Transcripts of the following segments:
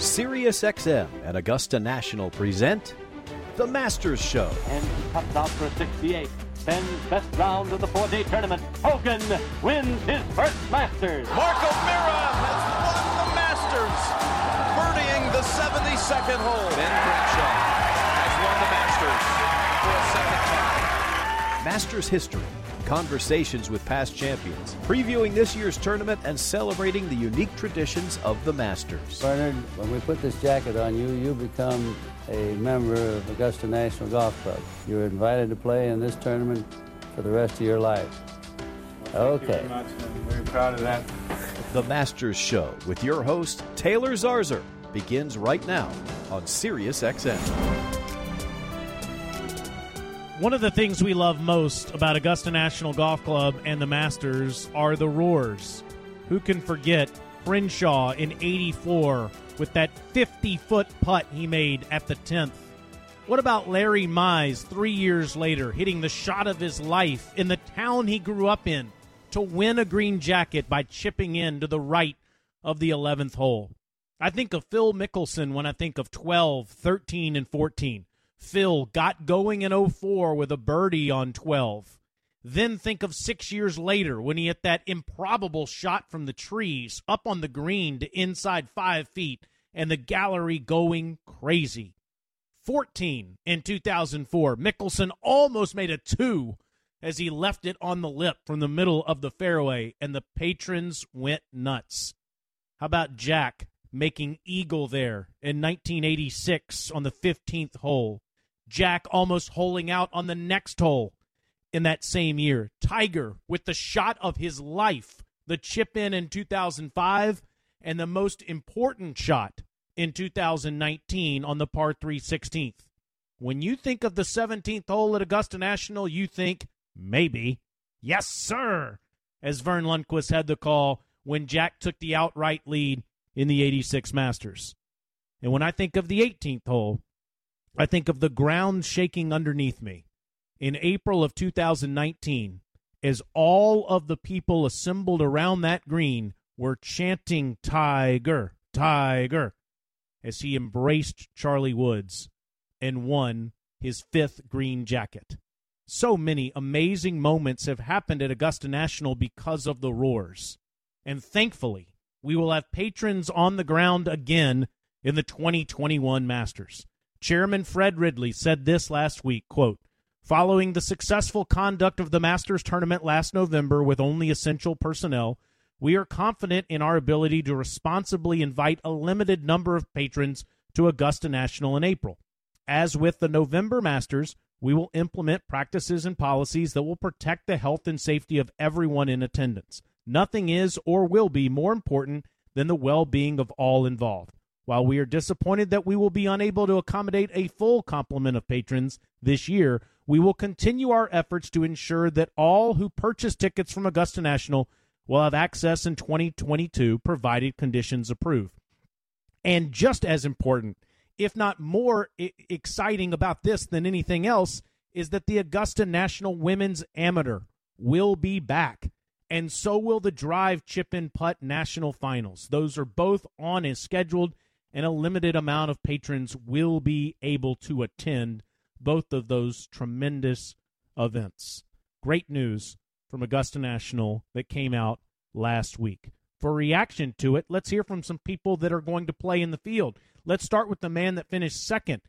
SiriusXM and Augusta National present The Masters Show. And he cuts out for a 68. Ben's best round of the four-day tournament. Hogan wins his first Masters. Mark O'Meara has won the Masters, birdieing the 72nd hole. Ben Crenshaw has won the Masters for a second time. Masters history, conversations with past champions, previewing this year's tournament and celebrating the unique traditions of the Masters. Bernard, when we put this jacket on you, you become a member of Augusta National Golf Club. You're invited to play in this tournament for the rest of your life. okay. Much, I'm very proud of that. The Masters Show with your host, Taylor Zarzour, begins right now on SiriusXM. One of the things we love most about Augusta National Golf Club and the Masters are the roars. Who can forget Crenshaw in 84 with that 50 foot putt he made at the 10th? What about Larry Mize three years later hitting the shot of his life in the town he grew up in to win a green jacket by chipping in to the right of the 11th hole? I think of Phil Mickelson when I think of 12, 13, and 14. Phil got going in 04 with a birdie on 12. Then think of six years later when he hit that improbable shot from the trees up on the green to inside five feet and the gallery going crazy. 14 in 2004. Mickelson almost made a two as he left it on the lip from the middle of the fairway, and the patrons went nuts. How about Jack making eagle there in 1986 on the 15th hole? Jack almost holing out on the next hole in that same year. Tiger with the shot of his life, the chip in in 2005, and the most important shot in 2019 on the par 3 16th. When you think of the 17th hole at Augusta National, you think maybe, yes, sir, as Verne Lundquist had the call when Jack took the outright lead in the 86 Masters. And when I think of the 18th hole, I think of the ground shaking underneath me in April of 2019 as all of the people assembled around that green were chanting Tiger, Tiger, as he embraced Charlie Woods and won his fifth green jacket. So many amazing moments have happened at Augusta National because of the roars. And thankfully, we will have patrons on the ground again in the 2021 Masters. Chairman Fred Ridley said this last week, quote, Following the successful conduct of the Masters tournament last November with only essential personnel, we are confident in our ability to responsibly invite a limited number of patrons to Augusta National in April. As with the November Masters, we will implement practices and policies that will protect the health and safety of everyone in attendance. Nothing is or will be more important than the well being of all involved. While we are disappointed that we will be unable to accommodate a full complement of patrons this year, we will continue our efforts to ensure that all who purchase tickets from Augusta National will have access in 2022, provided conditions approve. And just as important, if not more exciting about this than anything else, is that the Augusta National Women's Amateur will be back. And so will the Drive Chip and Putt National Finals. Those are both on as scheduled, and a limited amount of patrons will be able to attend both of those tremendous events. Great news from Augusta National that came out last week. For reaction to it, let's hear from some people that are going to play in the field. Let's start with the man that finished second.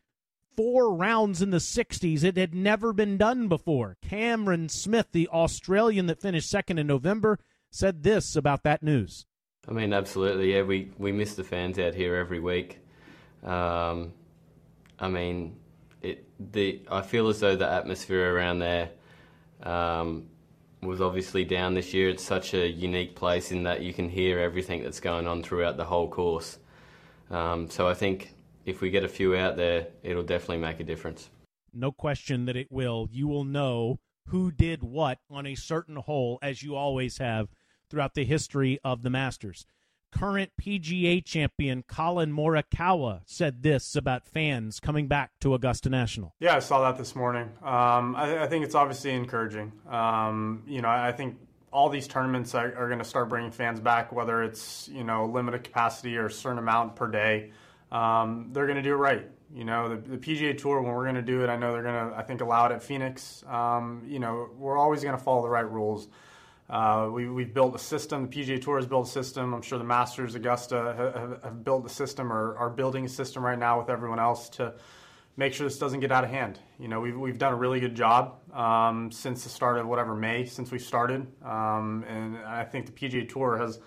Four rounds in the 60s. It had never been done before. Cameron Smith, the Australian that finished second in November, said this about that news. I mean, absolutely. Yeah, we, we miss the fans out here every week. Um, I mean, it the I feel as though the atmosphere around there um, was obviously down this year. It's such a unique place in that you can hear everything that's going on throughout the whole course. Um, so I think if we get a few out there, it'll definitely make a difference. No question that it will. You will know who did what on a certain hole, as you always have throughout the history of the Masters. Current PGA champion Collin Morikawa said this about fans coming back to Augusta National. Yeah, I saw that this morning. Um, I, I, think it's obviously encouraging. Um, you know, I think all these tournaments are, are going to start bringing fans back, whether it's you know limited capacity or a certain amount per day. um, they're going to do it right. You know, the, the PGA Tour, when we're going to do it, I know they're going to, I think, allow it at Phoenix. Um, you know, we're always going to follow the right rules. Uh, we, we've built a system. The PGA Tour has built a system. I'm sure the Masters, Augusta have, have built a system or are building a system right now with everyone else to make sure this doesn't get out of hand. You know, we've, we've done a really good job um, since the start of whatever May since we started, um, and I think the PGA Tour has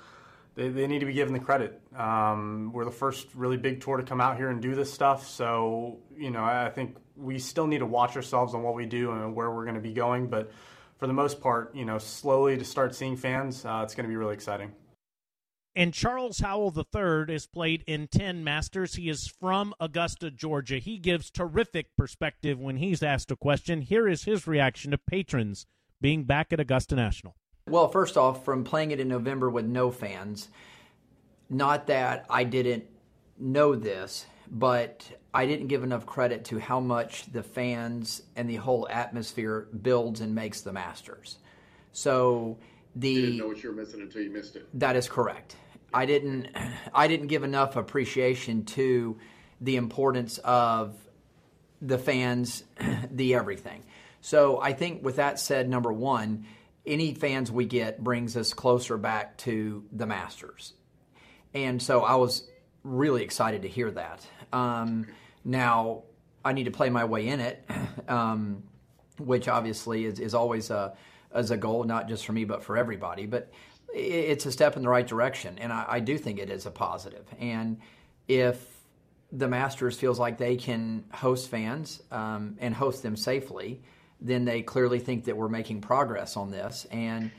they, they need to be given the credit. Um, we're the first really big tour to come out here and do this stuff, so you know I think we still need to watch ourselves on what we do and where we're going to be going, but. For the most part, you know, slowly to start seeing fans, uh, it's going to be really exciting. And Charles Howell III has played in 10 Masters. He is from Augusta, Georgia. He gives terrific perspective when he's asked a question. Here is his reaction to patrons being back at Augusta National. Well, first off, from playing it in November with no fans, not that I didn't know this, but I didn't give enough credit to how much the fans and the whole atmosphere builds and makes the Masters. So the you didn't know what you were missing until you missed it. That is correct. I didn't I didn't give enough appreciation to the importance of the fans, the everything. So I think with that said, number one, any fans we get brings us closer back to the Masters. And so I was really excited to hear that. Um, now I need to play my way in it, um, which obviously is, is always a, as a goal, not just for me, but for everybody. But it's a step in the right direction, and I, I do think it is a positive. And if the Masters feels like they can host fans um, and host them safely, then they clearly think that we're making progress on this. And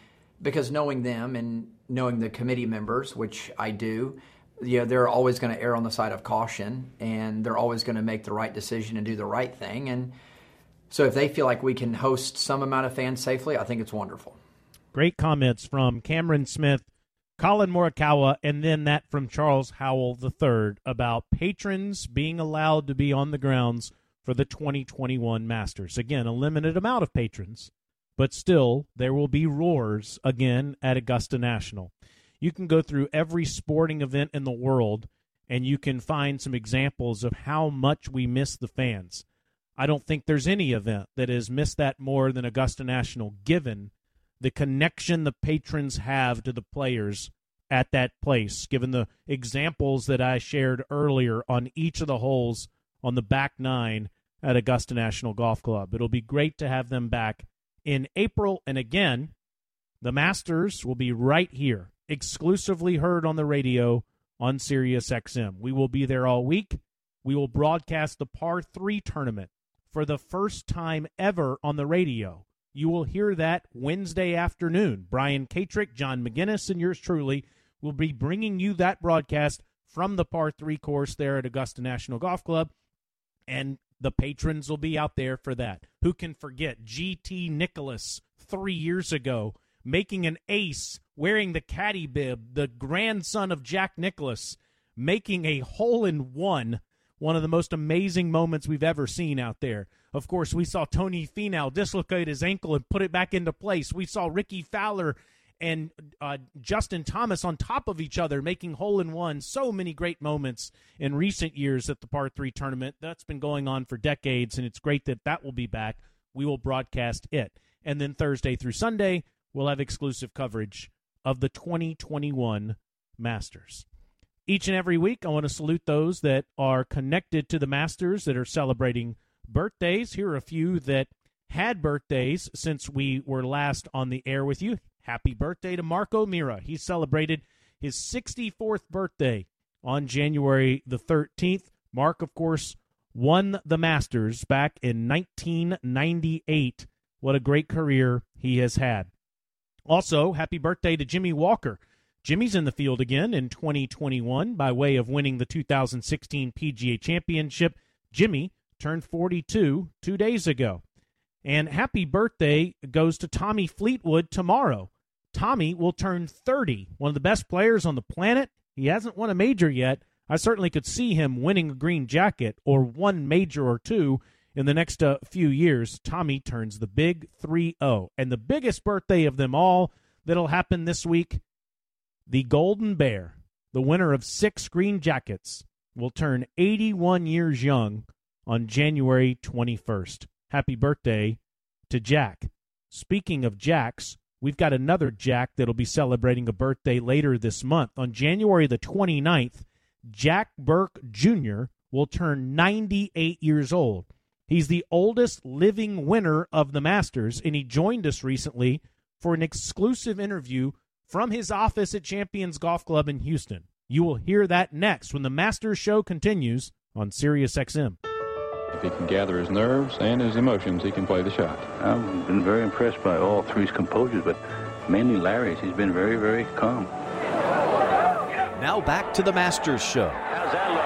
because knowing them and knowing the committee members, which I do, you know, they're always going to err on the side of caution, and they're always going to make the right decision and do the right thing. And so, if they feel like we can host some amount of fans safely, I think it's wonderful. Great comments from Cameron Smith, Collin Morikawa, and then that from Charles Howell III about patrons being allowed to be on the grounds for the 2021 Masters. Again, a limited amount of patrons, but still, there will be roars again at Augusta National. You can go through every sporting event in the world and you can find some examples of how much we miss the fans. I don't think there's any event that has missed that more than Augusta National, given the connection the patrons have to the players at that place, given the examples that I shared earlier on each of the holes on the back nine at Augusta National Golf Club. It'll be great to have them back in April. And again, the Masters will be right here, exclusively heard on the radio on Sirius XM. We will be there all week. We will broadcast the par three tournament for the first time ever on the radio. You will hear that Wednesday afternoon. Brian Katrek, John McGinnis, and yours truly will be bringing you that broadcast from the par three course there at Augusta National Golf Club. And the patrons will be out there for that. Who can forget GT Nicklaus three years ago making an ace wearing the caddy bib, the grandson of Jack Nicklaus making a hole in one, one of the most amazing moments we've ever seen out there. Of course, we saw Tony Finau dislocate his ankle and put it back into place. We saw Rickie Fowler and uh, Justin Thomas on top of each other making hole in one. So many great moments in recent years at the par three tournament. That's been going on for decades, and it's great that that will be back. We will broadcast it. And then Thursday through Sunday, we'll have exclusive coverage of the 2021 Masters. Each and every week, I want to salute those that are connected to the Masters that are celebrating birthdays. Here are a few that had birthdays since we were last on the air with you. Happy birthday to Mark O'Meara. He celebrated his 64th birthday on January the 13th. Mark, of course, won the Masters back in 1998. What a great career he has had. Also, happy birthday to Jimmy Walker. Jimmy's in the field again in 2021 by way of winning the 2016 PGA Championship. Jimmy turned 42 two days ago. And happy birthday goes to Tommy Fleetwood tomorrow. Tommy will turn 30, one of the best players on the planet. He hasn't won a major yet. I certainly could see him winning a green jacket or one major or two in the next uh, few years. Tommy turns the big 3 0. And the biggest birthday of them all that'll happen this week the Golden Bear, the winner of six green jackets, will turn 81 years young on January 21st. Happy birthday to Jack. Speaking of Jacks, we've got another Jack that'll be celebrating a birthday later this month. On January the 29th, Jack Burke Jr. will turn 98 years old. He's the oldest living winner of the Masters, and he joined us recently for an exclusive interview from his office at Champions Golf Club in Houston. You will hear that next when the Masters show continues on SiriusXM. If he can gather his nerves and his emotions, he can play the shot. I've been very impressed by all three's composures, but mainly Larry's. He's been very, very calm. Now back to the Masters show. How's that look?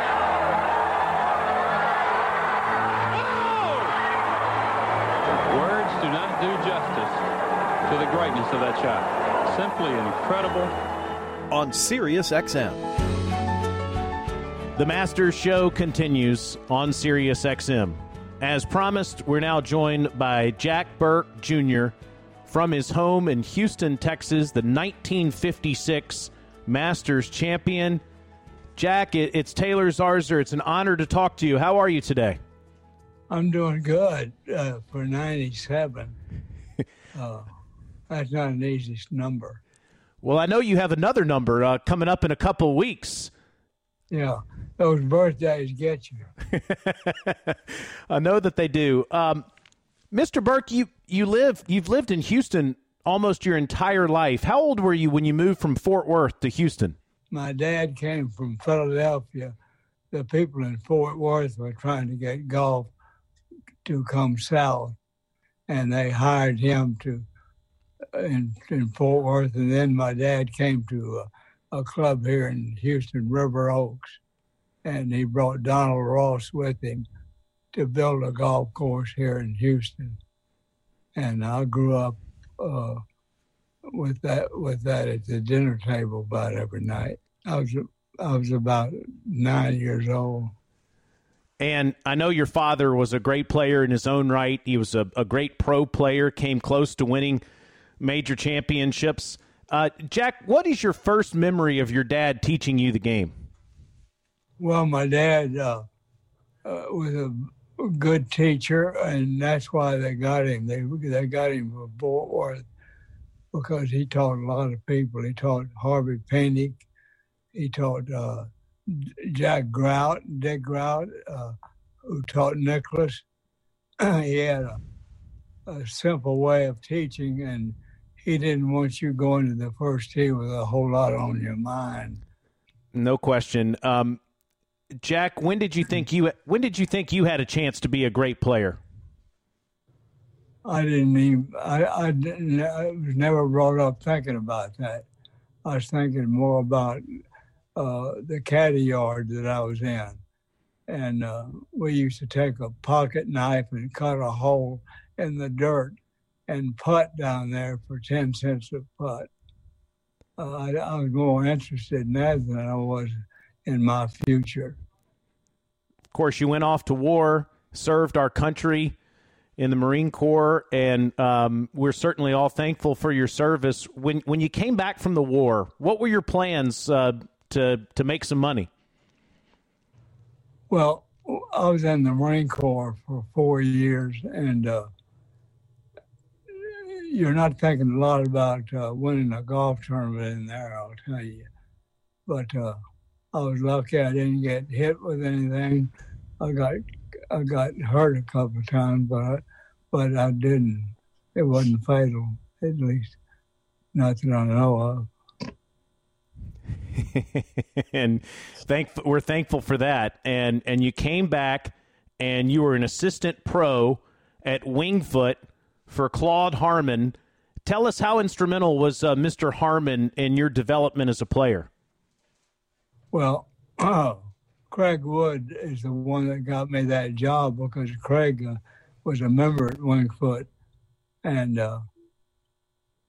To the greatness of that shot. Simply incredible. On Sirius XM. The Masters Show continues on Sirius XM. As promised, we're now joined by Jack Burke Jr. from his home in Houston, Texas, the 1956 Masters champion. Jack, it, it's Taylor Zarzour. It's an honor to talk to you. How are you today? I'm doing good uh, for 97. uh, that's not an easy number. Well, I know you have another number uh, coming up in a couple weeks. Yeah, those birthdays get you. I know that they do. Um, Mr. Burke, you you live you've lived in Houston almost your entire life. How old were you when you moved from Fort Worth to Houston? My dad came from Philadelphia. The people in Fort Worth were trying to get golf to come south, and they hired him to in, in Fort Worth. And then my dad came to a, a club here in Houston, River Oaks, and he brought Donald Ross with him to build a golf course here in Houston. And I grew up uh, with that with that at the dinner table about every night. I was I was about nine years old. And I know your father was a great player in his own right. He was a, a great pro player, came close to winning major championships. Uh, Jack, what is your first memory of your dad teaching you the game? Well, my dad uh, uh, was a good teacher, and that's why they got him. They they got him from Fort Worth because he taught a lot of people. He taught Harvey Penick. He taught uh, Jack Grout, Dick Grout, uh, who taught Nicklaus. he had a, a simple way of teaching, and he didn't want you going to the first tee with a whole lot on your mind. No question. Um, Jack, when did you think you when did you think you had a chance to be a great player? I didn't even I, I didn't I was never brought up thinking about that. I was thinking more about uh, the caddy yard that I was in, and uh, we used to take a pocket knife and cut a hole in the dirt and putt down there for ten cents a putt. Uh, I, I was more interested in that than I was in my future. Of course, you went off to war, served our country in the Marine Corps, and um, we're certainly all thankful for your service. When when you came back from the war, what were your plans uh, to to make some money? Well, I was in the Marine Corps for four years, and uh, you're not thinking a lot about uh, winning a golf tournament in there. I'll tell you, but uh, I was lucky I didn't get hit with anything. I got I got hurt a couple of times, but I, but I didn't. It wasn't fatal, at least not that I know of. and thank we're thankful for that. And and you came back and you were an assistant pro at Winged Foot for Claude Harmon. Tell us how instrumental was uh, Mr. Harmon in your development as a player. Well, uh, Craig Wood is the one that got me that job because Craig uh, was a member at Winged Foot, and uh,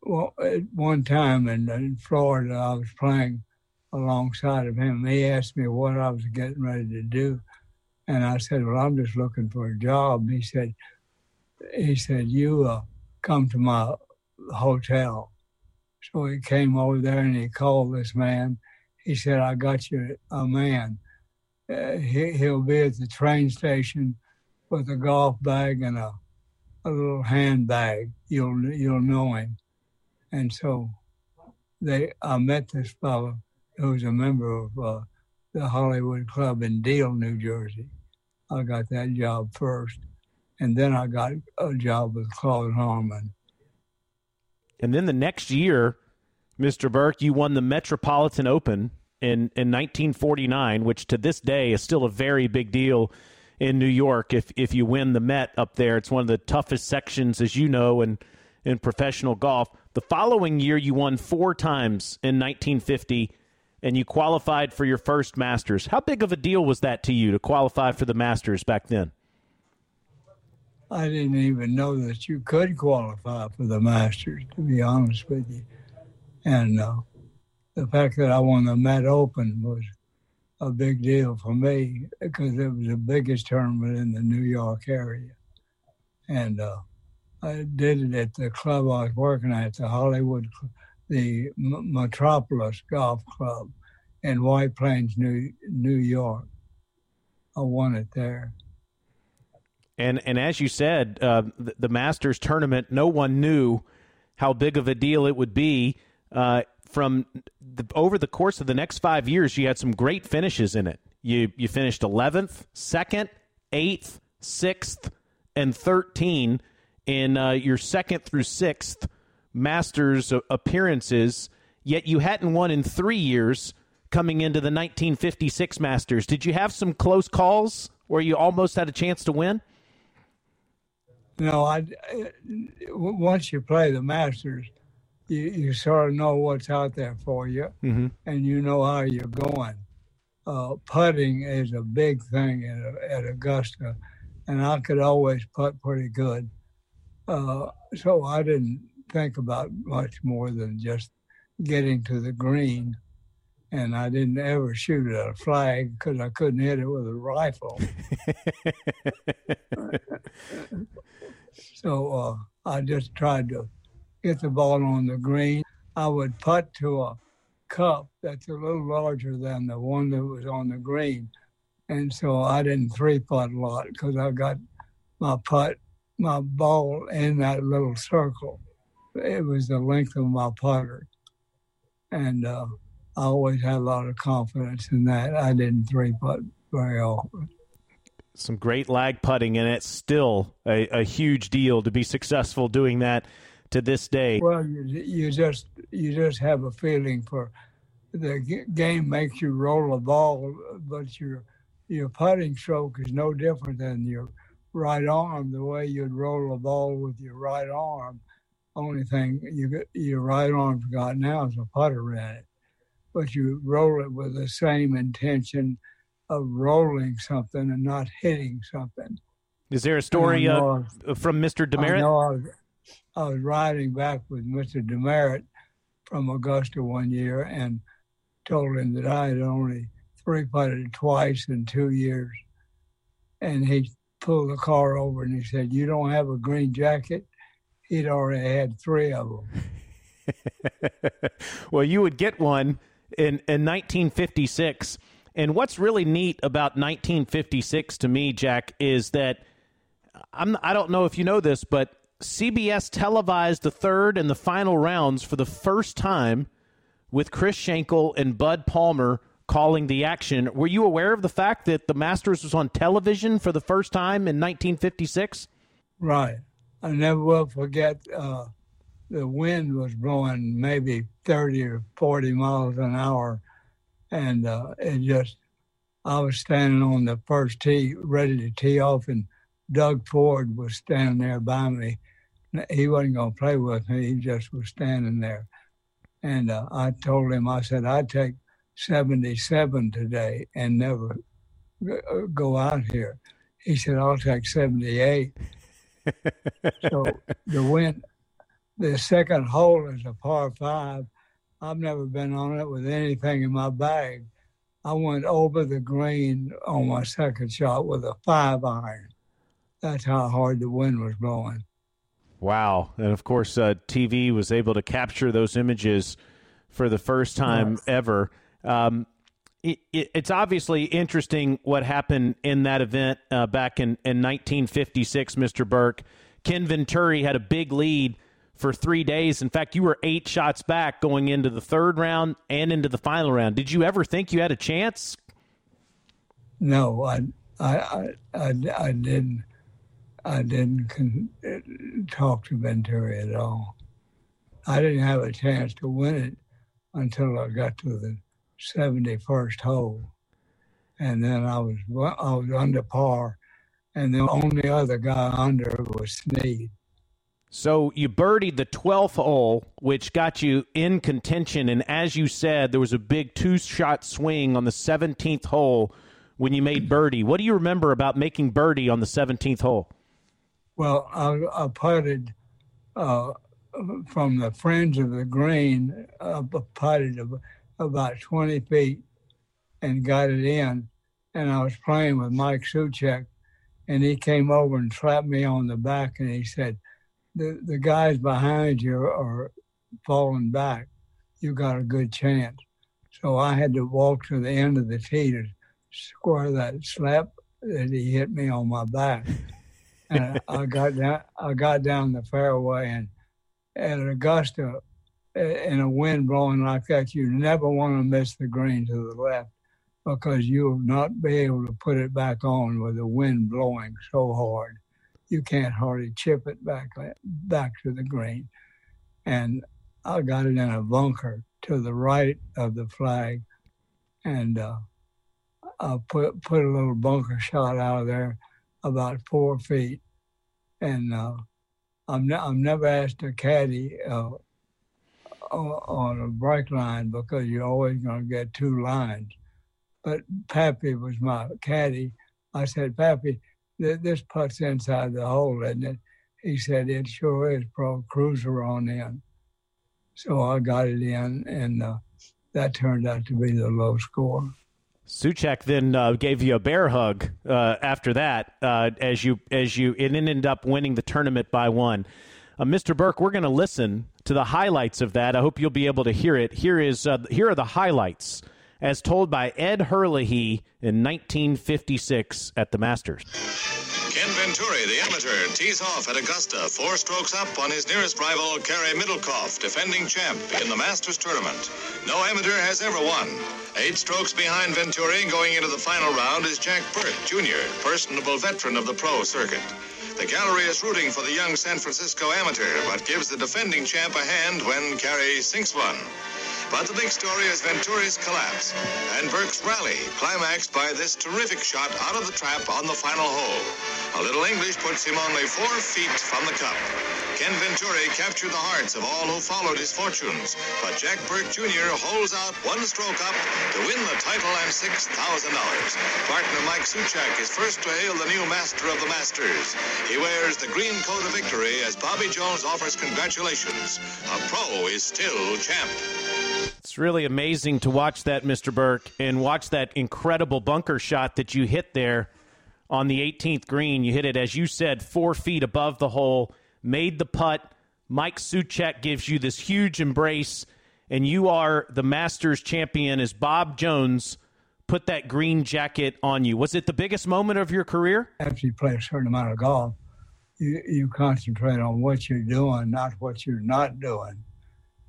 well, at one time in, in Florida, I was playing alongside of him. He asked me what I was getting ready to do, and I said, "Well, I'm just looking for a job." He said, "He said you uh, come to my hotel." So he came over there and he called this man. He said, "I got you a man." uh, he, he'll be at the train station with a golf bag and a, a little handbag. You'll you'll know him. And so they I met this fellow who was a member of uh, the Hollywood Club in Deal, New Jersey. I got that job first, and then I got a job with Claude Harmon. And then the next year, Mr. Burke, you won the Metropolitan Open in, in 1949, which to this day is still a very big deal in New York. If if you win the Met up there, it's one of the toughest sections, as you know, in in professional golf. The following year, you won four times in 1950, and you qualified for your first Masters. How big of a deal was that to you to qualify for the Masters back then? I didn't even know that you could qualify for the Masters, to be honest with you. And uh, the fact that I won the Met Open was a big deal for me because it was the biggest tournament in the New York area. And uh, I did it at the club I was working at, the Hollywood, the Metropolis Golf Club in White Plains, New New York. I won it there. And and as you said, uh, the, the, Masters tournament, no one knew how big of a deal it would be. Uh, from the, over the course of the next five years, you had some great finishes in it. You you finished eleventh, second, eighth, sixth, and thirteen in uh, your second through sixth Masters appearances. Yet you hadn't won in three years coming into the 1956 Masters. Did you have some close calls where you almost had a chance to win? No, I. Once you play the Masters, you, you sort of know what's out there for you, mm-hmm. and you know how you're going. Uh, putting is a big thing at, at, Augusta, and I could always putt pretty good. Uh, so I didn't think about much more than just getting to the green. And I didn't ever shoot at a flag because I couldn't hit it with a rifle. so uh, I just tried to get the ball on the green. I would putt to a cup that's a little larger than the one that was on the green. And so I didn't three putt a lot because I got my putt, my ball in that little circle. It was the length of my putter. And uh, I always had a lot of confidence in that. I didn't three putt very often some great lag putting, and it's still a, a, huge deal to be successful doing that to this day. Well, you, you just you just have a feeling for the game makes you roll a ball, but your your putting stroke is no different than your right arm. The way you'd roll a ball with your right arm, only thing you your right arm's got now is a putter in it, but you roll it with the same intention of rolling something and not hitting something. Is there a story uh, from Mr. Demaret? I was riding back with Mr. Demaret from Augusta one year and told him that I had only three putted twice in two years. And he pulled the car over and he said, You don't have a green jacket? He'd already had three of them. well, you would get one in, in 1956. And what's really neat about 1956 to me, Jack, is that I'm, I don't know if you know this, but CBS televised the third and the final rounds for the first time with Chris Schenkel and Bud Palmer calling the action. Were you aware of the fact that the Masters was on television for the first time in 1956? Right. I never will forget uh, the wind was blowing maybe 30 or 40 miles an hour. And uh, it just, I was standing on the first tee, ready to tee off, and Doug Ford was standing there by me he wasn't going to play with me. He just was standing there. And uh, I told him, I said, I'd take 77 today and never uh, go out here. He said, I'll take 78. so the win, the second hole is a par five. I've never been on it with anything in my bag. I went over the green on my second shot with a five iron. That's how hard the wind was blowing. Wow. And of course, uh, TV was able to capture those images for the first time yes. ever. Um, it, it, it's obviously interesting what happened in that event uh, back in, in 1956, Mr. Burke. Ken Venturi had a big lead for three days. In fact, you were eight shots back going into the third round and into the final round. Did you ever think you had a chance? No, I, I, I, I didn't. I didn't con- talk to Venturi at all. I didn't have a chance to win it until I got to the 71st hole. And then I was I was under par, and the only other guy under was Snead. So you birdied the 12th hole, which got you in contention. And as you said, there was a big two shot swing on the 17th hole when you made birdie. What do you remember about making birdie on the 17th hole? Well, I, I putted uh, from the fringe of the green, uh, putted about 20 feet and got it in. And I was playing with Mike Souchak, and he came over and slapped me on the back, and he said, "The the guys behind you are falling back. You got a good chance." So I had to walk to the end of the tee to square that slap that he hit me on my back. and I got down. I got down the fairway, and at Augusta, in a wind blowing like that, you never want to miss the green to the left because you'll not be able to put it back on with the wind blowing so hard. You can't hardly chip it back back to the green. And I got it in a bunker to the right of the flag, and uh, I put put a little bunker shot out of there about four feet, and uh, I'm ne- I'm never asked a caddy uh, on a break line because you're always going to get two lines. But Pappy was my caddy. I said, Pappy, this putt's inside the hole, isn't it? He said, it sure is, pro cruiser on in. So I got it in, and uh, that turned out to be the low score. Souchak then uh, gave you a bear hug uh, after that, uh, as you as you it ended up winning the tournament by one. Uh, Mr. Burke, we're going to listen to the highlights of that. I hope you'll be able to hear it. Here is uh, here are the highlights as told by Ed Herlihy in 1956 at the Masters. Ken Venturi, the amateur, tees off at Augusta, four strokes up on his nearest rival, Cary Middlecoff, defending champ in the Masters tournament. No amateur has ever won. Eight strokes behind Venturi going into the final round is Jack Burke, Jr., personable veteran of the pro circuit. The gallery is rooting for the young San Francisco amateur, but gives the defending champ a hand when Cary sinks one. But the big story is Venturi's collapse and Burke's rally, climaxed by this terrific shot out of the trap on the final hole. A little English puts him only four feet from the cup. Ken Venturi captured the hearts of all who followed his fortunes, but Jack Burke Jr. holds out one stroke up to win the title and $6,000. Partner Mike Souchak is first to hail the new master of the Masters. He wears the green coat of victory as Bobby Jones offers congratulations. A pro is still champ. It's really amazing to watch that, Mr. Burke, and watch that incredible bunker shot that you hit there on the 18th green. You hit it, as you said, four feet above the hole, made the putt. Mike Souchak gives you this huge embrace, and you are the Masters champion as Bob Jones put that green jacket on you. Was it the biggest moment of your career? After you play a certain amount of golf, you, you concentrate on what you're doing, not what you're not doing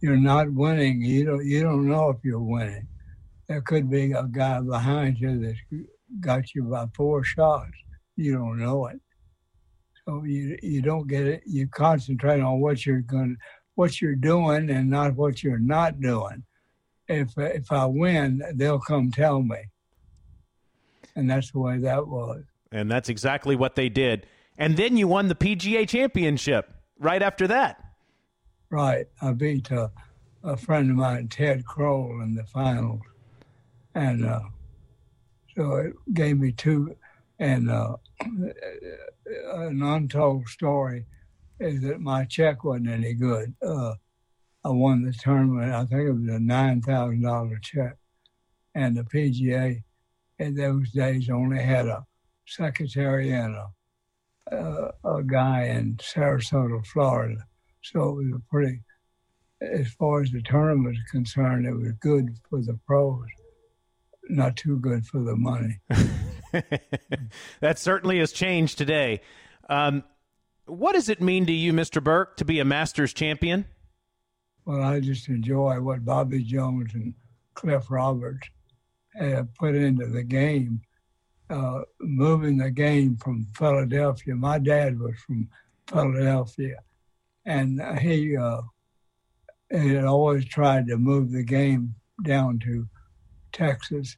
you're not winning. You don't you don't know if you're winning. There could be a guy behind you that got you by four shots. You don't know it. So you you don't get it. You concentrate on what you're going what you're doing and not what you're not doing. If if I win, they'll come tell me. And that's the way that was. And that's exactly what they did. And then you won the PGA championship right after that. Right. I beat uh, a friend of mine, Ted Kroll, in the finals. And uh, so it gave me two. And uh, an untold story is that my check wasn't any good. Uh, I won the tournament. I think it was a $9,000 check. And the PGA in those days only had a secretary and a, uh, a guy in Sarasota, Florida so it was a pretty, as far as the tournament was concerned, it was good for the pros. not too good for the money. that certainly has changed today. Um, what does it mean to you, Mr. Burke, to be a Masters champion? Well, I just enjoy what Bobby Jones and Cliff Roberts have put into the game, uh, moving the game from Philadelphia. My dad was from Philadelphia, and he uh, had always tried to move the game down to Texas,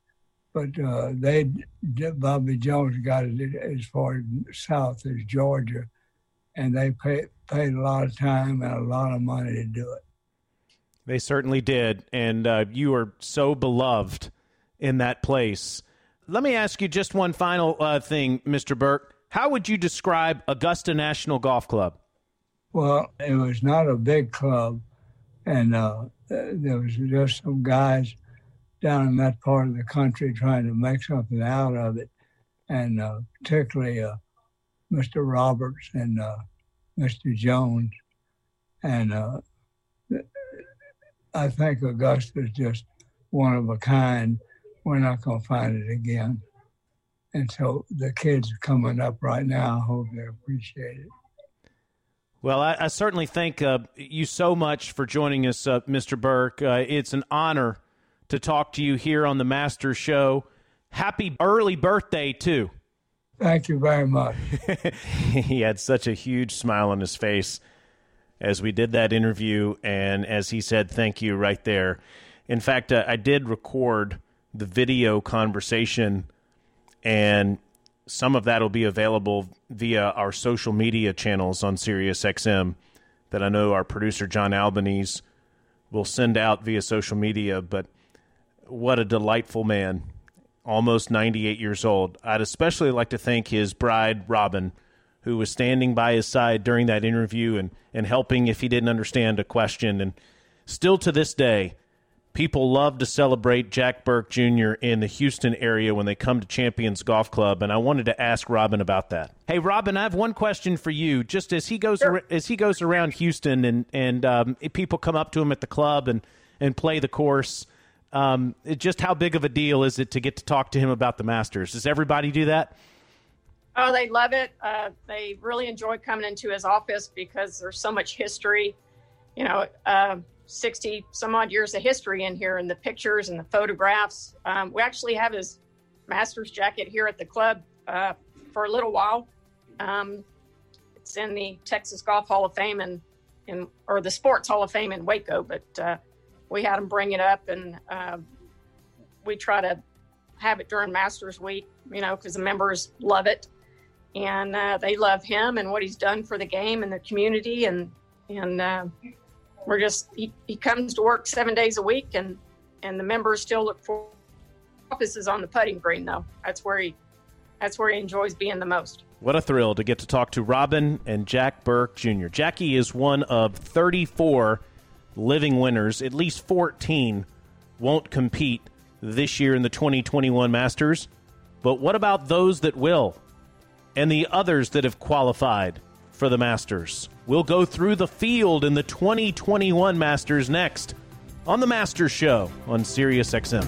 but uh, they Bobby Jones got it as far south as Georgia, and they paid paid a lot of time and a lot of money to do it. They certainly did, and uh, you are so beloved in that place. Let me ask you just one final uh, thing, Mr. Burke. How would you describe Augusta National Golf Club? Well, it was not a big club, and uh, there was just some guys down in that part of the country trying to make something out of it, and uh, particularly uh, Mr. Roberts and uh, Mr. Jones, and uh, I think Augusta is just one of a kind. We're not going to find it again. And so the kids coming up right now, I hope they appreciate it. Well, I, I certainly thank uh, you so much for joining us, uh, Mr. Burke. It's an honor to talk to you here on the Master Show. Happy early birthday, too. Thank you very much. he had such a huge smile on his face as we did that interview, and as he said, thank you right there. In fact, uh, I did record the video conversation, and some of that will be available via our social media channels on SiriusXM that I know our producer John Albanese will send out via social media. But what a delightful man, almost 98 years old. I'd especially like to thank his bride, Robin, who was standing by his side during that interview and, and helping if he didn't understand a question. And still to this day, people love to celebrate Jack Burke Jr. in the Houston area when they come to Champions Golf Club, and I wanted to ask Robin about that. Hey, Robin, I have one question for you. Just as he goes sure. ar- as he goes around Houston, and and um, people come up to him at the club and and play the course. Um, just how big of a deal is it to get to talk to him about the Masters? Does everybody do that? Oh, they love it. Uh, they really enjoy coming into his office because there's so much history. You know, uh, 60 some odd years of history in here, and the pictures and the photographs. Um, we actually have his master's jacket here at the club uh, for a little while. Um, it's in the Texas Golf Hall of Fame and in, or the Sports Hall of Fame in Waco, but uh, we had him bring it up, and uh, we try to have it during Masters Week. You know, because the members love it. And uh, they love him and what he's done for the game and the community and and uh, we're just he, he comes to work seven days a week and and the members still look for offices on the putting green though. That's where he that's where he enjoys being the most. What a thrill to get to talk to robin and jack burke jr jackie is one of 34 living winners at least 14 won't compete this year in the 2021 masters but what about those that will and the others that have qualified for the Masters. We'll go through the field in the 2021 Masters next on the Masters Show on SiriusXM.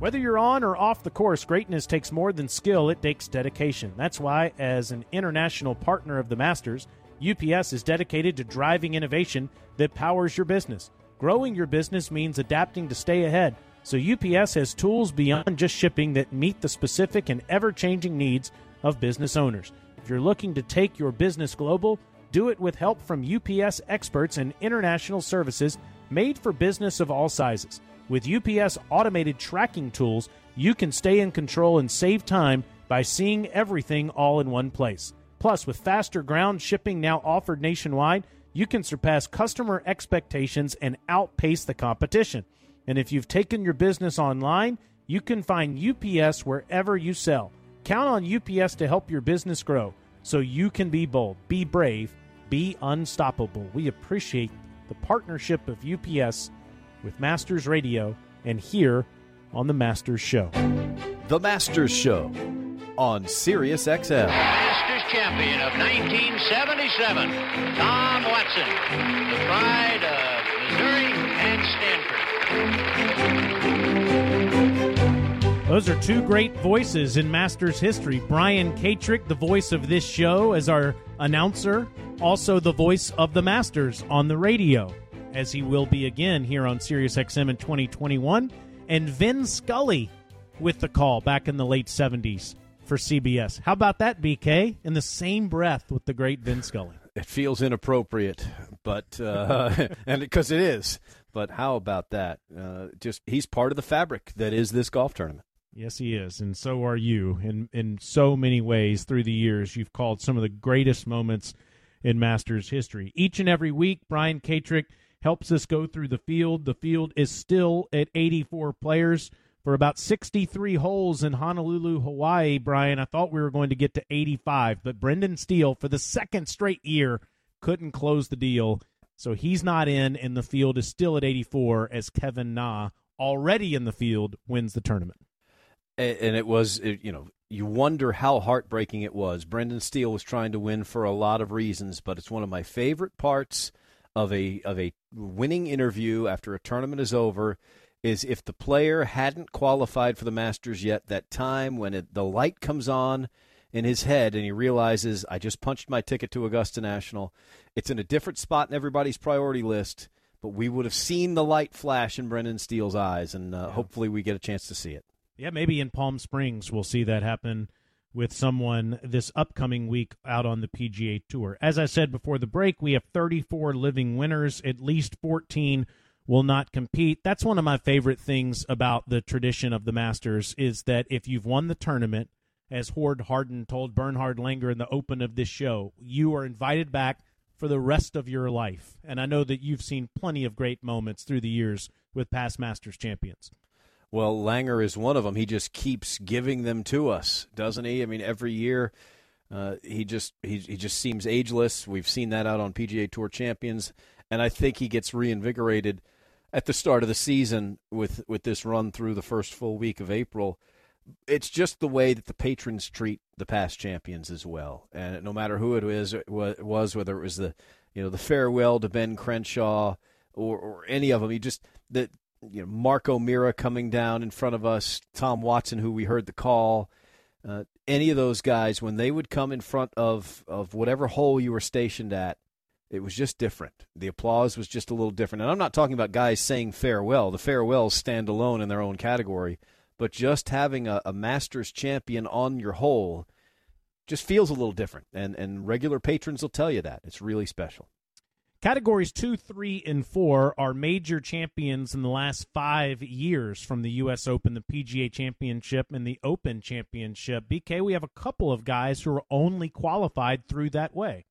Whether you're on or off the course, greatness takes more than skill, it takes dedication. That's why, as an international partner of the Masters, UPS is dedicated to driving innovation that powers your business. Growing your business means adapting to stay ahead so UPS has tools beyond just shipping that meet the specific and ever changing needs of business owners. If you're looking to take your business global, do it with help from UPS experts and international services made for business of all sizes. With UPS automated tracking tools, you can stay in control and save time by seeing everything all in one place. Plus, with faster ground shipping now offered nationwide, you can surpass customer expectations and outpace the competition. And if you've taken your business online, you can find UPS wherever you sell. Count on UPS to help your business grow so you can be bold, be brave, be unstoppable. We appreciate the partnership of UPS with Masters Radio and here on The Masters Show. The Masters Show on SiriusXM. Masters champion of 1977, Tom Watson, the pride of Missouri and Stanford. Those are two great voices in Masters history. Brian Katrek, the voice of this show as our announcer, also the voice of the Masters on the radio, as he will be again here on SiriusXM in 2021. And Vin Scully with the call back in the late 70s for CBS. How about that, BK? In the same breath with the great Vin Scully. It feels inappropriate, but uh, and because it is. But how about that? Uh, just he's part of the fabric that is this golf tournament. Yes, he is, and so are you. In in so many ways through the years, you've called some of the greatest moments in Masters history. Each and every week, Brian Katrek helps us go through the field. The field is still at 84 players for about 63 holes in Honolulu, Hawaii. Brian, I thought we were going to get to 85, but Brendan Steele, for the second straight year, couldn't close the deal. So he's not in, and the field is still at 84 as Kevin Na, already in the field, wins the tournament and it was you know you wonder how heartbreaking it was. Brendan Steele was trying to win for a lot of reasons, but it's one of my favorite parts of a of a winning interview after a tournament is over is if the player hadn't qualified for the Masters yet, that time when it, the light comes on in his head and he realizes I just punched my ticket to Augusta National. It's in a different spot in everybody's priority list, but we would have seen the light flash in Brendan Steele's eyes, and uh, yeah. hopefully we get a chance to see it. Yeah, maybe in Palm Springs we'll see that happen with someone this upcoming week out on the PGA Tour. As I said before the break, we have 34 living winners, at least 14 will not compete. That's one of my favorite things about the tradition of the Masters is that if you've won the tournament, as Hord Hardin told Bernhard Langer in the open of this show, you are invited back for the rest of your life. And I know that you've seen plenty of great moments through the years with past Masters champions. Well, Langer is one of them. He just keeps giving them to us, doesn't he? I mean, every year uh, he just he, he just seems ageless. We've seen that out on PGA Tour champions, and I think he gets reinvigorated at the start of the season with with this run through the first full week of April. It's just the way that the patrons treat the past champions as well, and no matter who it is, it was whether it was the you know the farewell to Ben Crenshaw or, or any of them. You just that you know Mark O'Meara coming down in front of us, Tom Watson, who we heard the call. Uh, any of those guys, when they would come in front of of whatever hole you were stationed at, it was just different. The applause was just a little different. And I'm not talking about guys saying farewell. The farewells stand alone in their own category, but just having a, a Masters champion on your hole just feels a little different. And and regular patrons will tell you that it's really special. Categories two, three, and four are major champions in the last five years from the U.S. Open, the PGA Championship, and the Open Championship. BK, we have a couple of guys who are only qualified through that way.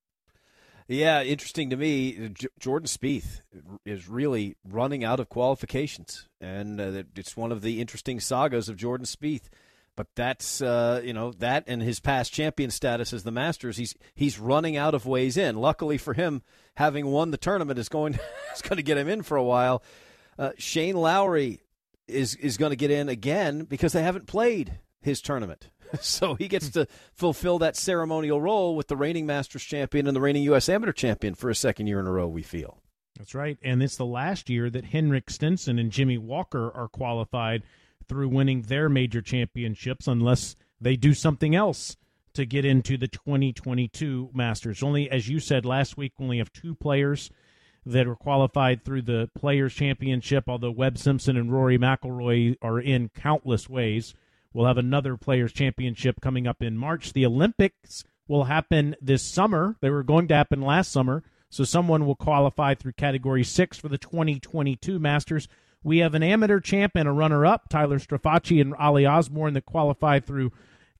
Yeah, interesting to me. J- Jordan Spieth is really running out of qualifications, and uh, it's one of the interesting sagas of Jordan Spieth. But that's uh, you know that and his past champion status as the Masters, he's he's running out of ways in. Luckily for him, having won the tournament is going is going to get him in for a while. Uh, Shane Lowry is is going to get in again because they haven't played his tournament. so he gets to fulfill that ceremonial role with the reigning Masters champion and the reigning U.S. Amateur champion for a second year in a row. We feel that's right, and it's the last year that Henrik Stenson and Jimmy Walker are qualified through winning their major championships unless they do something else to get into the 2022 Masters. Only, as you said last week, we only have two players that are qualified through the Players Championship, although Webb Simpson and Rory McIlroy are in countless ways. We'll have another Players Championship coming up in March. The Olympics will happen this summer. They were going to happen last summer, so someone will qualify through Category 6 for the 2022 Masters. We have an amateur champ and a runner up, Tyler Strafaci and Ollie Osborne, that qualify through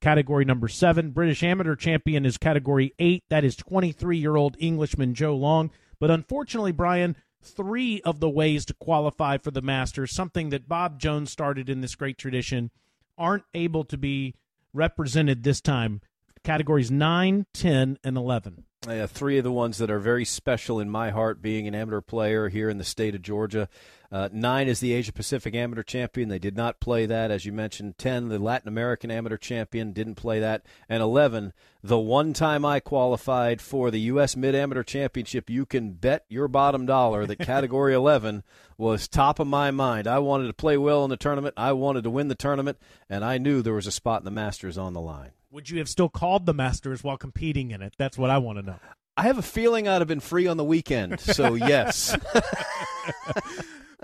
category number seven. British amateur champion is category eight. That is 23 year old Englishman Joe Long. But unfortunately, Brian, three of the ways to qualify for the Masters, something that Bob Jones started in this great tradition, aren't able to be represented this time. Categories 9, 10, and 11. Uh, three of the ones that are very special in my heart, being an amateur player here in the state of Georgia. Uh, nine is the Asia Pacific Amateur Champion. They did not play that, as you mentioned. Ten, the Latin American Amateur Champion, didn't play that. And 11, the one time I qualified for the U.S. Mid Amateur Championship, you can bet your bottom dollar that Category 11 was top of my mind. I wanted to play well in the tournament. I wanted to win the tournament, and I knew there was a spot in the Masters on the line. Would you have still called the Masters while competing in it? That's what I want to know. I have a feeling I'd have been free on the weekend, so yes.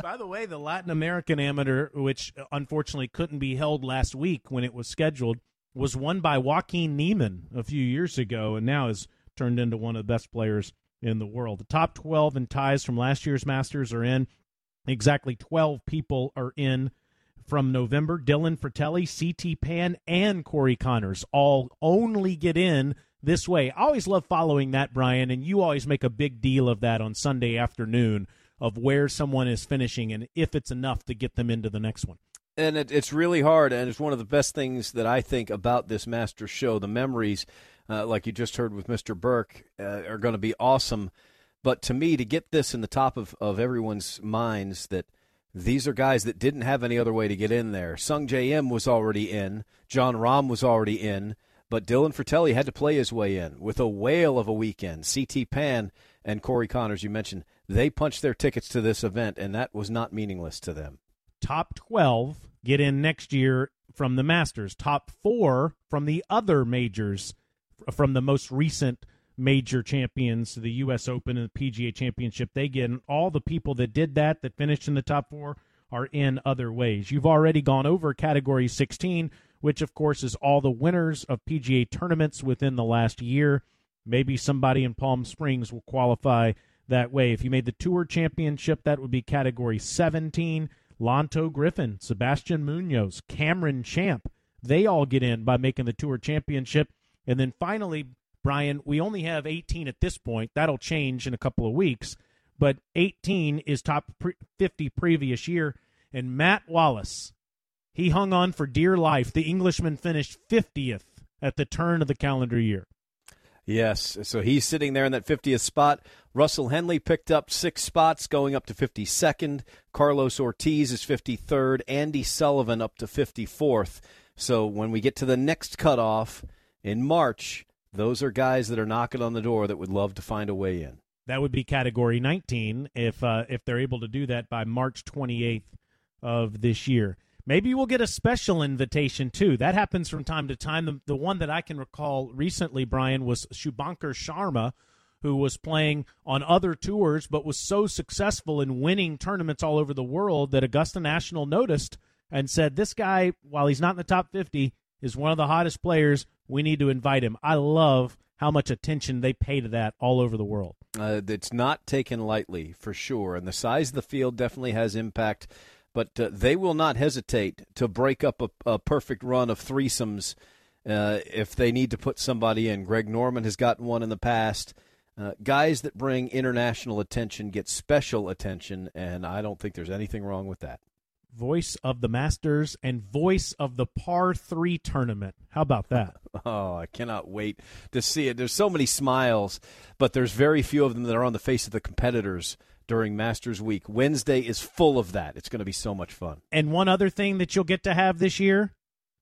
By the way, the Latin American Amateur, which uh, unfortunately couldn't be held last week when it was scheduled, was won by Joaquin Niemann a few years ago and now is turned into one of the best players in the world. The top 12 in ties from last year's Masters are in. Exactly 12 people are in from November. Dylan Frittelli, CT Pan, and Corey Conners all only get in this way. I always love following that, Brian, and you always make a big deal of that on Sunday afternoon of where someone is finishing and if it's enough to get them into the next one. And it, it's really hard, and it's one of the best things that I think about this Master Show. The memories, uh, like you just heard with Mr. Burke, uh, are going to be awesome. But to me, to get this in the top of, of everyone's minds that these are guys that didn't have any other way to get in there. Sungjae Im was already in, Jon Rahm was already in, but Dylan Frittelli had to play his way in with a whale of a weekend. CT Pan and Corey Conners, you mentioned, they punched their tickets to this event, and that was not meaningless to them. Top 12 get in next year from the Masters, top four from the other majors, from the most recent major champions, the U.S. Open and the PGA Championship. They get in. all the people that did that, that finished in the top four, are in other ways. You've already gone over category 16, which, of course, is all the winners of PGA tournaments within the last year. Maybe somebody in Palm Springs will qualify that way. If you made the Tour Championship, that would be category 17. Lanto Griffin, Sebastian Munoz, Cameron Champ, they all get in by making the Tour Championship. And then finally, Brian, we only have 18 at this point. That'll change in a couple of weeks. But 18 is top 50 previous year. And Matt Wallace, he hung on for dear life. The Englishman finished 50th at the turn of the calendar year. Yes, so he's sitting there in that 50th spot. Russell Henley picked up six spots, going up to 52nd. Carlos Ortiz is 53rd. Andy Sullivan up to 54th. So when we get to the next cutoff in March, those are guys that are knocking on the door that would love to find a way in. That would be category 19 if uh, if they're able to do that by March 28th of this year. Maybe we'll get a special invitation too. That happens from time to time. The, the one that I can recall recently, Brian, was Shubhankar Sharma, who was playing on other tours but was so successful in winning tournaments all over the world that Augusta National noticed and said, This guy, while he's not in the top 50, is one of the hottest players. We need to invite him. I love how much attention they pay to that all over the world. Uh, it's not taken lightly, for sure. And the size of the field definitely has impact but uh, they will not hesitate to break up a, a perfect run of threesomes uh, if they need to put somebody in. Greg Norman has gotten one in the past. Uh, guys that bring international attention get special attention, and I don't think there's anything wrong with that. Voice of the Masters and voice of the Par 3 tournament. How about that? oh, I cannot wait to see it. There's so many smiles, but there's very few of them that are on the face of the competitors during Masters Week. Wednesday is full of that. It's going to be so much fun. And one other thing that you'll get to have this year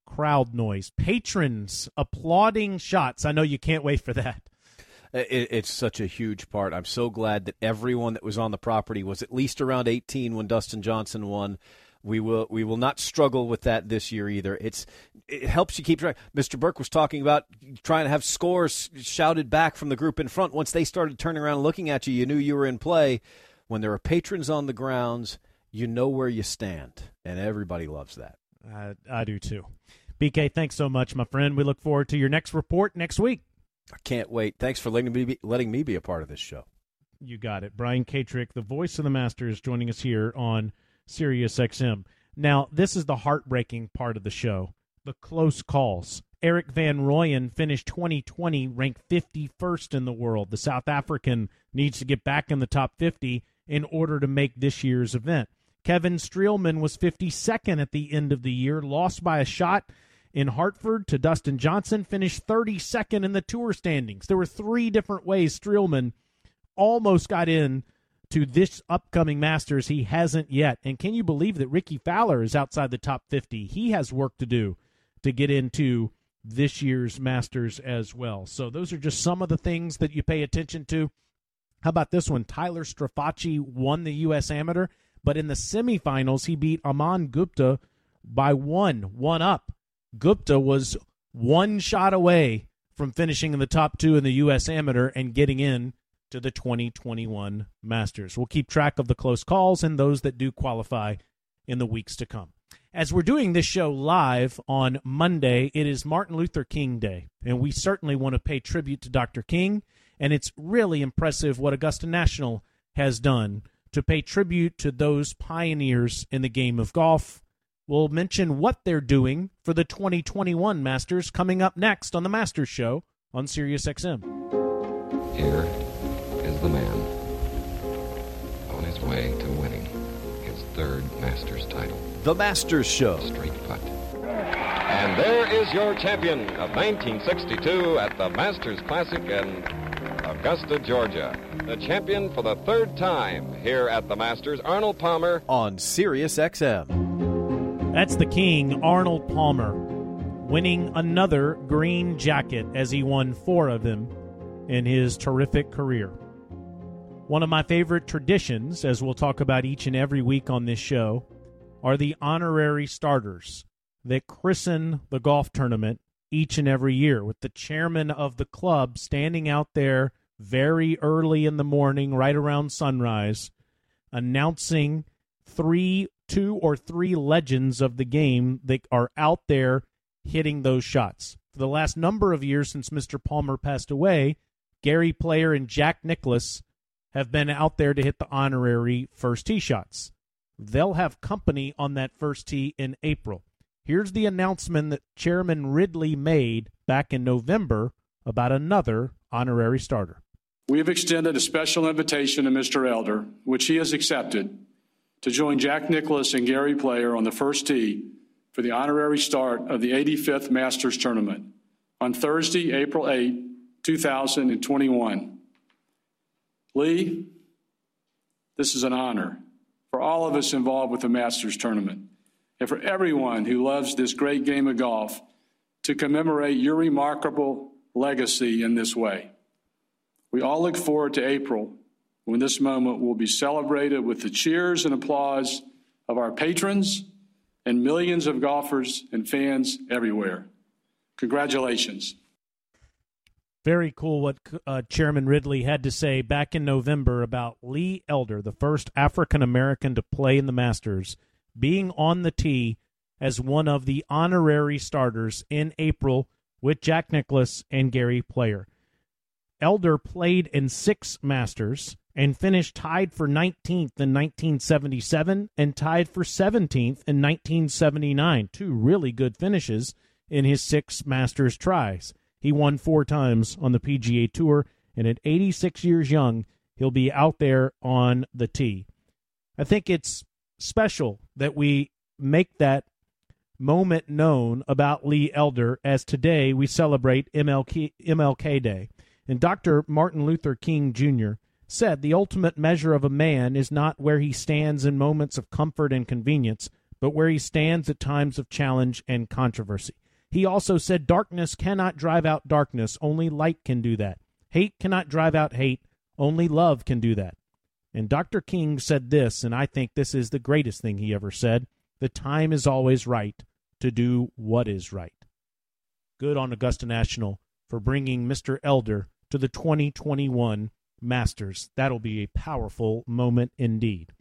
crowd noise, patrons applauding shots. I know you can't wait for that. It's such a huge part. I'm so glad that everyone that was on the property was at least around 18 when Dustin Johnson won. We will we will not struggle with that this year either. It's it helps you keep track. Mr. Burke was talking about trying to have scores shouted back from the group in front. Once they started turning around and looking at you, you knew you were in play when there are patrons on the grounds, you know where you stand, and everybody loves that. I, I do too. BK, thanks so much, my friend. We look forward to your next report next week. I can't wait. Thanks for letting me be, letting me be a part of this show. You got it. Brian Katrek, the voice of the Masters, joining us here on Sirius XM. Now, this is the heartbreaking part of the show the close calls. Erik van Rooyen finished 2020 ranked 51st in the world. The South African needs to get back in the top 50 in order to make this year's event. Kevin Streelman was 52nd at the end of the year, lost by a shot in Hartford to Dustin Johnson, finished 32nd in the tour standings. There were three different ways Streelman almost got in to this upcoming Masters. He hasn't yet. And can you believe that Rickie Fowler is outside the top 50? He has work to do to get into this year's Masters as well. So those are just some of the things that you pay attention to. How about this one? Tyler Strafaci won the U.S. Amateur, but in the semifinals, he beat Aman Gupta by one, one up. Gupta was one shot away from finishing in the top two in the U.S. Amateur and getting in to the 2021 Masters. We'll keep track of the close calls and those that do qualify in the weeks to come. As we're doing this show live on Monday, it is Martin Luther King Day, and we certainly want to pay tribute to Dr. King. And it's really impressive what Augusta National has done to pay tribute to those pioneers in the game of golf. We'll mention what they're doing for the 2021 Masters coming up next on the Masters Show on SiriusXM. Here the man on his way to winning his third Masters title. The Masters Show. Straight putt. And there is your champion of 1962 at the Masters Classic in Augusta, Georgia. The champion for the third time here at the Masters, Arnold Palmer. On Sirius XM. That's the king, Arnold Palmer, winning another green jacket as he won four of them in his terrific career. One of my favorite traditions, as we'll talk about each and every week on this show, are the honorary starters that christen the golf tournament each and every year, with the chairman of the club standing out there very early in the morning, right around sunrise, announcing three, two or three legends of the game that are out there hitting those shots. For the last number of years since Mr. Palmer passed away, Gary Player and Jack Nicklaus have been out there to hit the honorary first tee shots. They'll have company on that first tee in April. Here's the announcement that Chairman Ridley made back in November about another honorary starter. We have extended a special invitation to Mr. Elder, which he has accepted, to join Jack Nicklaus and Gary Player on the first tee for the honorary start of the 85th Masters Tournament on Thursday, April 8, 2021. Lee, this is an honor for all of us involved with the Masters Tournament and for everyone who loves this great game of golf to commemorate your remarkable legacy in this way. We all look forward to April when this moment will be celebrated with the cheers and applause of our patrons and millions of golfers and fans everywhere. Congratulations. Very cool what uh, Chairman Ridley had to say back in November about Lee Elder, the first African American to play in the Masters, being on the tee as one of the honorary starters in April with Jack Nicklaus and Gary Player. Elder played in six Masters and finished tied for 19th in 1977 and tied for 17th in 1979. Two really good finishes in his six Masters tries. He won four times on the PGA Tour, and at 86 years young, he'll be out there on the tee. I think it's special that we make that moment known about Lee Elder as today we celebrate MLK, MLK Day. And Dr. Martin Luther King Jr. said the ultimate measure of a man is not where he stands in moments of comfort and convenience, but where he stands at times of challenge and controversy. He also said darkness cannot drive out darkness, only light can do that. Hate cannot drive out hate, only love can do that. And Dr. King said this, and I think this is the greatest thing he ever said the time is always right to do what is right. Good on Augusta National for bringing Mr. Elder to the 2021 Masters. That'll be a powerful moment indeed.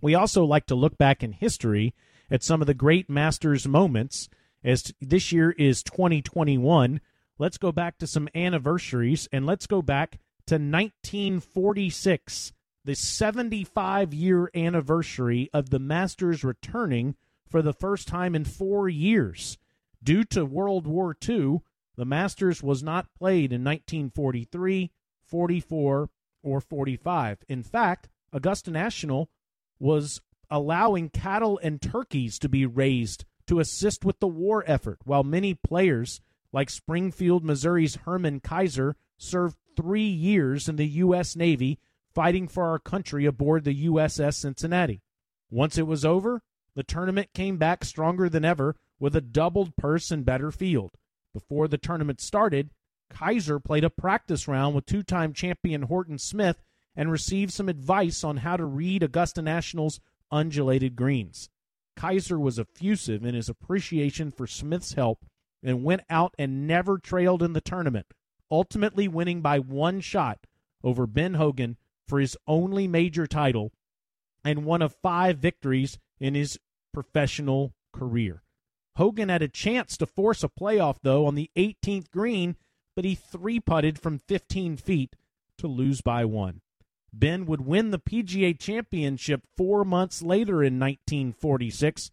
We also like to look back in history at some of the great Masters moments as this year is 2021, let's go back to some anniversaries and let's go back to 1946, the 75 year anniversary of the Masters returning for the first time in four years. Due to World War II, the Masters was not played in 1943, 44, or 45. In fact, Augusta National was allowing cattle and turkeys to be raised to assist with the war effort, while many players, like Springfield, Missouri's Herman Kaiser, served three years in the U.S. Navy fighting for our country aboard the USS Cincinnati. Once it was over, the tournament came back stronger than ever with a doubled purse and better field. Before the tournament started, Kaiser played a practice round with two time champion Horton Smith and received some advice on how to read Augusta National's undulated greens. Kaiser was effusive in his appreciation for Smith's help and went out and never trailed in the tournament, ultimately winning by one shot over Ben Hogan for his only major title and one of five victories in his professional career. Hogan had a chance to force a playoff, though, on the 18th green, but he three putted from 15 feet to lose by one. Ben would win the PGA Championship four months later in 1946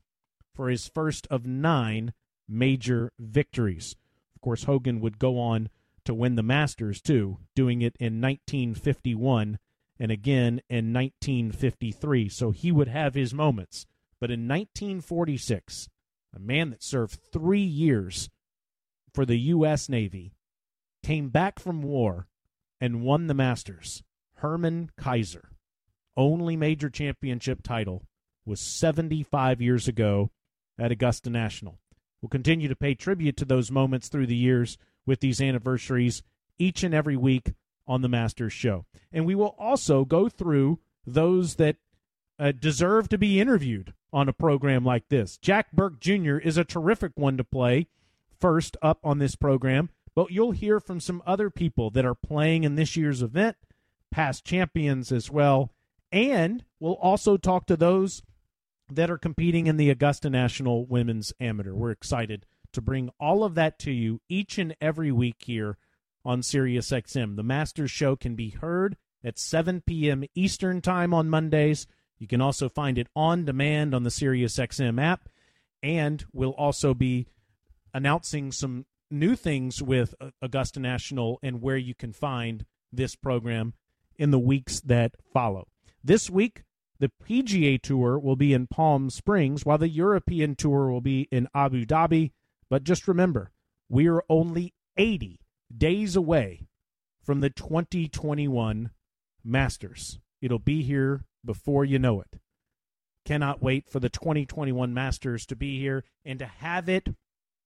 for his first of nine major victories. Of course, Hogan would go on to win the Masters, too, doing it in 1951 and again in 1953. So he would have his moments. But in 1946, a man that served three years for the U.S. Navy came back from war and won the Masters. Herman Kaiser, only major championship title, was 75 years ago at Augusta National. We'll continue to pay tribute to those moments through the years with these anniversaries each and every week on the Masters Show. And we will also go through those that uh, deserve to be interviewed on a program like this. Jack Burke Jr. is a terrific one to play first up on this program, but you'll hear from some other people that are playing in this year's event, past champions as well, and we'll also talk to those that are competing in the Augusta National Women's Amateur. We're excited to bring all of that to you each and every week here on SiriusXM. The Masters Show can be heard at 7 p.m. Eastern Time on Mondays. You can also find it on demand on the SiriusXM app, and we'll also be announcing some new things with Augusta National and where you can find this program in the weeks that follow. This week, the PGA Tour will be in Palm Springs, while the European Tour will be in Abu Dhabi. But just remember, we are only 80 days away from the 2021 Masters. It'll be here before you know it. Cannot wait for the 2021 Masters to be here and to have it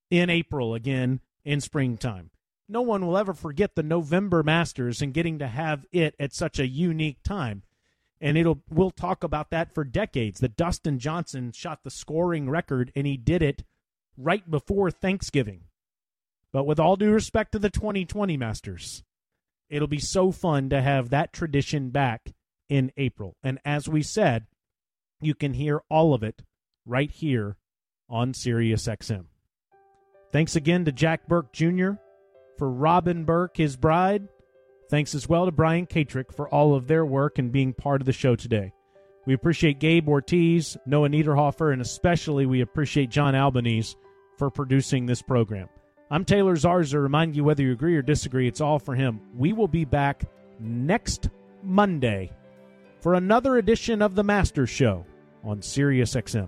in April again in springtime. No one will ever forget the November Masters and getting to have it at such a unique time. And it'll we'll talk about that for decades. That Dustin Johnson shot the scoring record and he did it right before Thanksgiving. But with all due respect to the 2020 Masters, it'll be so fun to have that tradition back in April. And as we said, you can hear all of it right here on SiriusXM. Thanks again to Jack Burke Jr. for Robin Burke, his bride. Thanks as well to Brian Katrek for all of their work and being part of the show today. We appreciate Gabe Ortiz, Noah Niederhofer, and especially we appreciate John Albanese for producing this program. I'm Taylor Zarzour. Remind you whether you agree or disagree, it's all for him. We will be back next Monday for another edition of the Master Show on SiriusXM.